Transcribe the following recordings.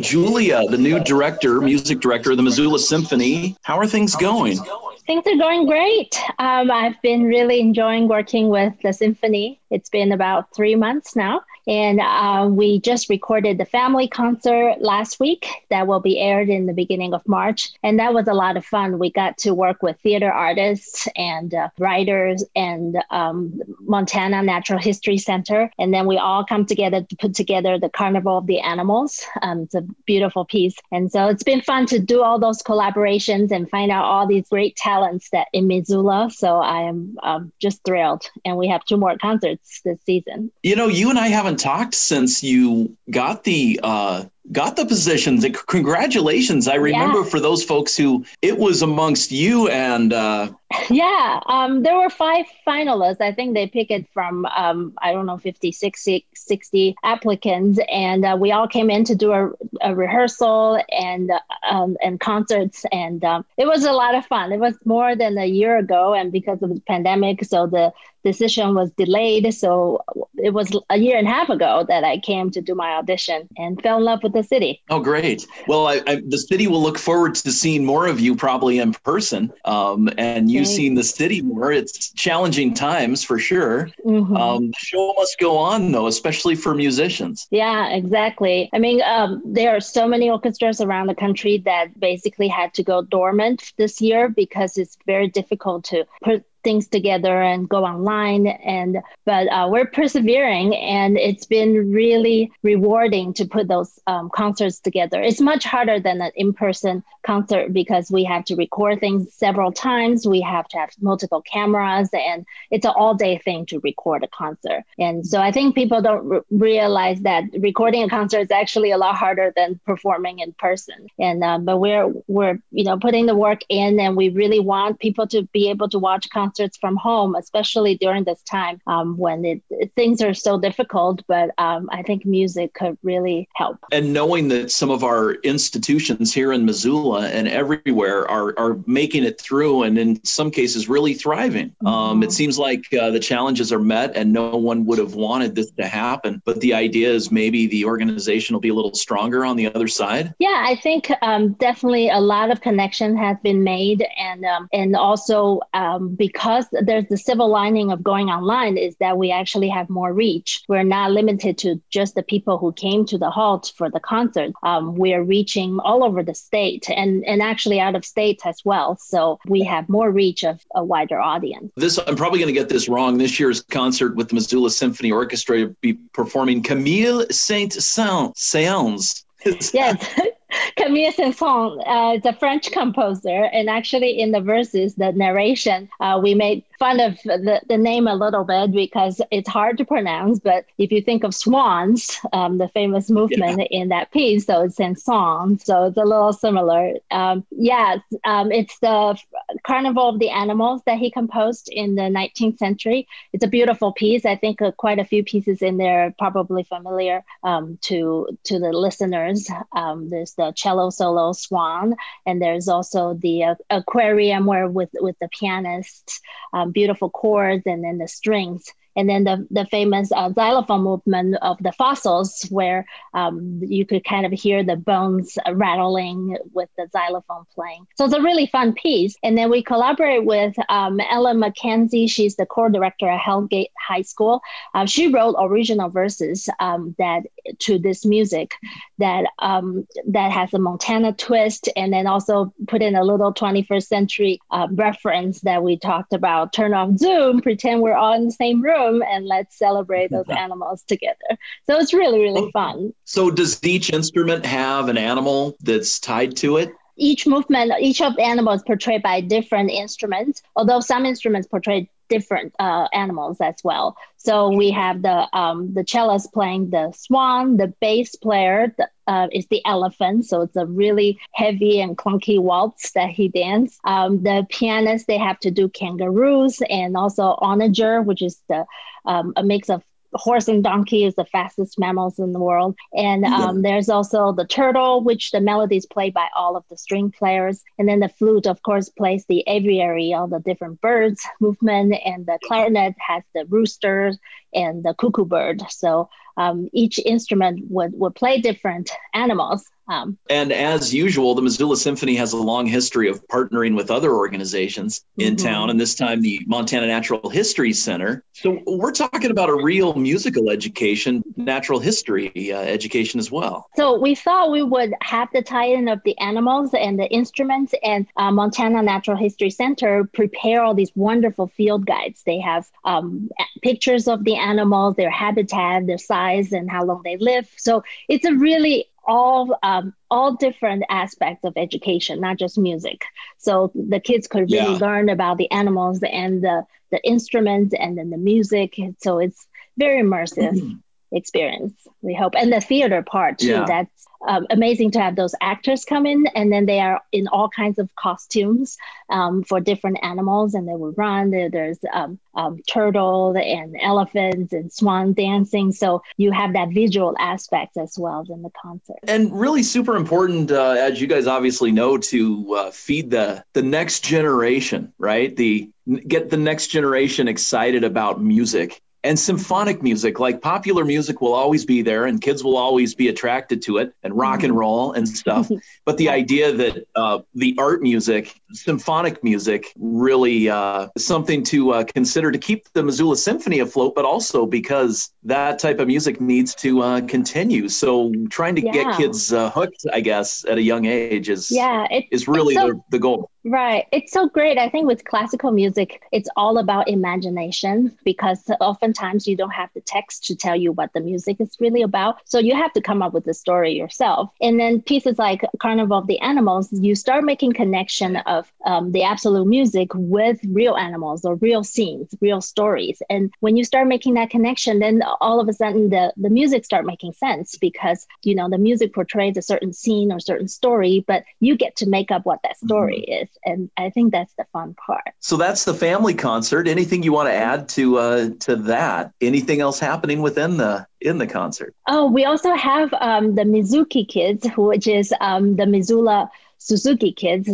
Julia, the new director, music director of the Missoula Symphony. How are things going? Things are going great. Um, I've been really enjoying working with the symphony. It's been about three months now. And uh, we just recorded the family concert last week that will be aired in the beginning of March. And that was a lot of fun. We got to work with theater artists and uh, writers and um, Montana Natural History Center. And then we all come together to put together the Carnival of the Animals. Um, it's a beautiful piece. And so it's been fun to do all those collaborations and find out all these great talents that in Missoula. So I am um, just thrilled. And we have two more concerts this season. You know, you and I haven't talked since you got the uh, got the positions. Congratulations! I remember yeah. for those folks who it was amongst you and. Uh... Yeah, um, there were five finalists. I think they picked it from um, I don't know 50, 60, 60 applicants, and uh, we all came in to do a, a rehearsal and um, and concerts, and um, it was a lot of fun. It was more than a year ago, and because of the pandemic, so the decision was delayed. So it was a year and a half ago that I came to do my audition and fell in love with the city. Oh, great. Well, I, I, the city will look forward to seeing more of you probably in person um, and you Thanks. seeing the city more. It's challenging times for sure. Mm-hmm. Um, the show must go on, though, especially for musicians. Yeah, exactly. I mean, um, there are so many orchestras around the country that basically had to go dormant this year because it's very difficult to put things together and go online and but uh, we're persevering and it's been really rewarding to put those um, concerts together. It's much harder than an in-person concert because we have to record things several times. We have to have multiple cameras and it's an all-day thing to record a concert. And so i think people don't r- realize that recording a concert is actually a lot harder than performing in person. And uh, but we're we're you know putting the work in and we really want people to be able to watch concerts concerts from home, especially during this time um, when it, things are so difficult. But um, I think music could really help. And knowing that some of our institutions here in Missoula and everywhere are, are making it through and in some cases really thriving. Mm-hmm. Um, it seems like uh, the challenges are met and no one would have wanted this to happen. But the idea is maybe the organization will be a little stronger on the other side. Yeah, I think um, definitely a lot of connection has been made. And, um, and also um, because because there's the silver lining of going online is that we actually have more reach. We're not limited to just the people who came to the halt for the concert. Um, we're reaching all over the state and, and actually out of state as well. So we have more reach of a wider audience. This I'm probably going to get this wrong. This year's concert with the Missoula Symphony Orchestra will be performing Camille Saint-Saëns. Yes. Camille Saint-Saëns uh, a French composer, and actually in the verses, the narration, uh, we made fun of the, the name a little bit because it's hard to pronounce. But if you think of swans, um, the famous movement yeah. in that piece, so it's in song, so it's a little similar. Um, yes, um, it's the Carnival of the Animals that he composed in the 19th century. It's a beautiful piece. I think uh, quite a few pieces in there are probably familiar um, to to the listeners. Um, there's the cello solo Swan, and there's also the uh, aquarium where with with the pianist. Um, beautiful chords and then the strings. And then the, the famous uh, xylophone movement of the fossils where um, you could kind of hear the bones rattling with the xylophone playing. So it's a really fun piece. And then we collaborate with um, ellen mckenzie. She's the core director at hellgate high school. Uh, she wrote original verses um, that to this music that um, that has a montana twist and then also put in a little 21st century uh, reference that we talked about turn off zoom pretend we're all in the same room and let's celebrate those animals together. So it's really, really fun. So does each instrument have an animal that's tied to it? Each movement, each of the animals portrayed by different instruments, although some instruments portray different uh, animals as well. So we have the um, the cellist playing the swan, the bass player the, uh, is the elephant. So it's a really heavy and clunky waltz that he dances. Um, the pianist they have to do kangaroos and also onager, which is the um, a mix of horse and donkey is the fastest mammals in the world. And um, yeah. there's also the turtle, which the melody is played by all of the string players. And then the flute, of course, plays the aviary, all the different birds movement. And the clarinet has the roosters and the cuckoo bird. So um, each instrument would, would play different animals Um, and as usual, the Missoula Symphony has a long history of partnering with other organizations in mm-hmm. town, and this time the Montana Natural History Center. So we're talking about a real musical education, natural history uh, education as well. So we thought we would have the tie-in of the animals and the instruments, and uh, Montana Natural History Center prepare all these wonderful field guides. They have um, pictures of the animals, their habitat, their size, and how long they live. So it's a really all um, all different aspects of education, not just music. So the kids could really yeah. learn about the animals and the the instruments and then the music. So it's very immersive mm-hmm. Experience. We hope, and the theater part too. Yeah. That's um, amazing to have those actors come in and then they are in all kinds of costumes um, for different animals and they will run there, there's um, um, turtle and elephants and swan dancing so you have that visual aspect as well in the concert and really super important uh, as you guys obviously know to uh, feed the the next generation right the get the next generation excited about music and symphonic music like popular music will always be there and kids will always be attracted to it and rock and mm-hmm. roll and stuff but the idea that uh, the art music symphonic music really uh, something to uh, consider to keep the missoula symphony afloat but also because that type of music needs to uh, continue so trying to yeah. get kids uh, hooked i guess at a young age is yeah it, is really so, the, the goal Right. It's so great. I think with classical music, it's all about imagination because oftentimes you don't have the text to tell you what the music is really about. So you have to come up with the story yourself. And then pieces like Carnival of the Animals, you start making connection of um, the absolute music with real animals or real scenes, real stories. And when you start making that connection, then all of a sudden the, the music start making sense because, you know, the music portrays a certain scene or certain story, but you get to make up what that story mm-hmm. is. And i think that's the fun part. So that's the family concert. Anything you want to add to uh to that? Anything else happening within the in the concert? Oh we also have um the mizuki kids which is um the missoula Suzuki kids.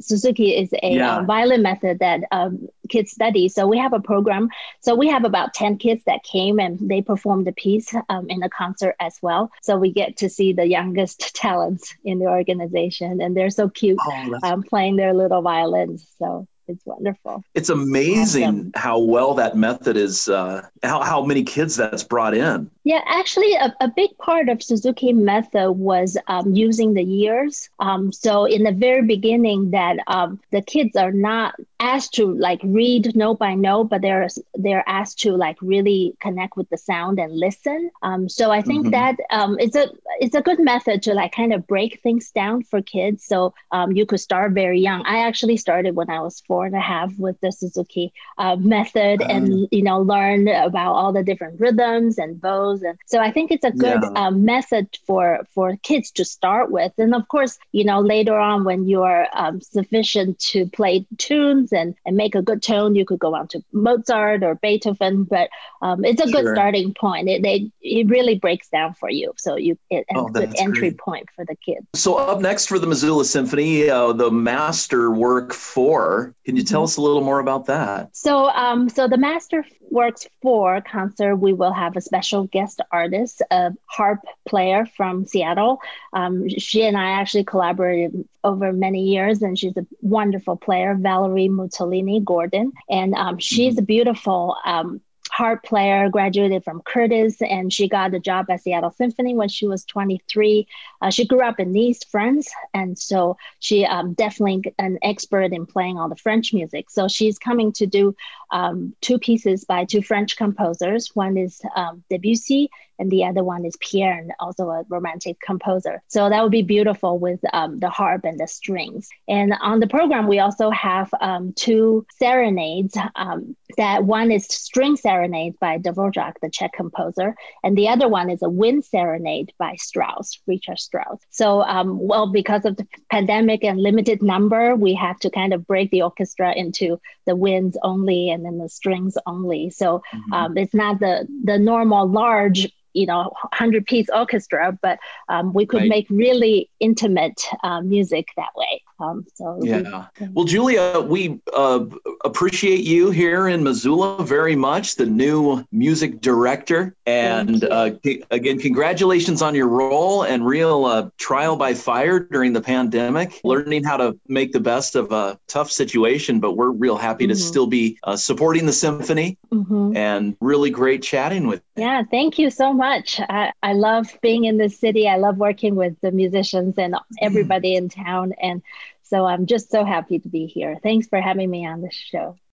Suzuki is a yeah. uh, violin method that um, kids study. So we have a program. So we have about 10 kids that came and they performed the piece um, in the concert as well. So we get to see the youngest talents in the organization and they're so cute oh, um, playing their little violins. So it's wonderful. It's amazing how well that method is, uh, how, how many kids that's brought in. Yeah, actually, a, a big part of Suzuki method was um, using the years. Um, so in the very beginning, that um, the kids are not asked to like read note by note, but they're they're asked to like really connect with the sound and listen. Um, so I think mm-hmm. that um, it's a it's a good method to like kind of break things down for kids. So um, you could start very young. I actually started when I was four and a half with the Suzuki uh, method, and uh-huh. you know learn about all the different rhythms and bows and so i think it's a good yeah. um, method for for kids to start with and of course you know later on when you're um, sufficient to play tunes and and make a good tone you could go on to mozart or beethoven but um, it's a sure. good starting point it, they, it really breaks down for you so you it's oh, a good entry great. point for the kids so up next for the missoula symphony uh, the master work four can you tell mm-hmm. us a little more about that so um so the master works four concert we will have a special guest artist, a harp player from Seattle. Um, she and I actually collaborated over many years, and she's a wonderful player, Valerie Muzzolini Gordon. And um, she's mm-hmm. a beautiful um, harp player, graduated from Curtis, and she got a job at Seattle Symphony when she was 23. Uh, she grew up in Nice, France, and so she um, definitely an expert in playing all the French music. So she's coming to do um, two pieces by two French composers. One is um, Debussy, and the other one is Pierné, also a romantic composer. So that would be beautiful with um, the harp and the strings. And on the program, we also have um, two serenades. Um, that one is string serenade by Dvorak, the Czech composer, and the other one is a wind serenade by Strauss, Richard Strauss. So, um, well, because of the pandemic and limited number, we have to kind of break the orchestra into the winds only and then the strings only. So mm-hmm. um, it's not the the normal large you know 100 piece orchestra but um, we could right. make really intimate uh, music that way Um, so yeah. Well, Julia, we uh, appreciate you here in Missoula very much, the new music director. And uh, again, congratulations on your role and real uh, trial by fire during the pandemic, learning how to make the best of a tough situation. But we're real happy mm-hmm. to still be uh, supporting the symphony mm-hmm. and really great chatting with you. Yeah, thank you so much. I, I love being in the city. I love working with the musicians and everybody in town. And so I'm just so happy to be here. Thanks for having me on the show.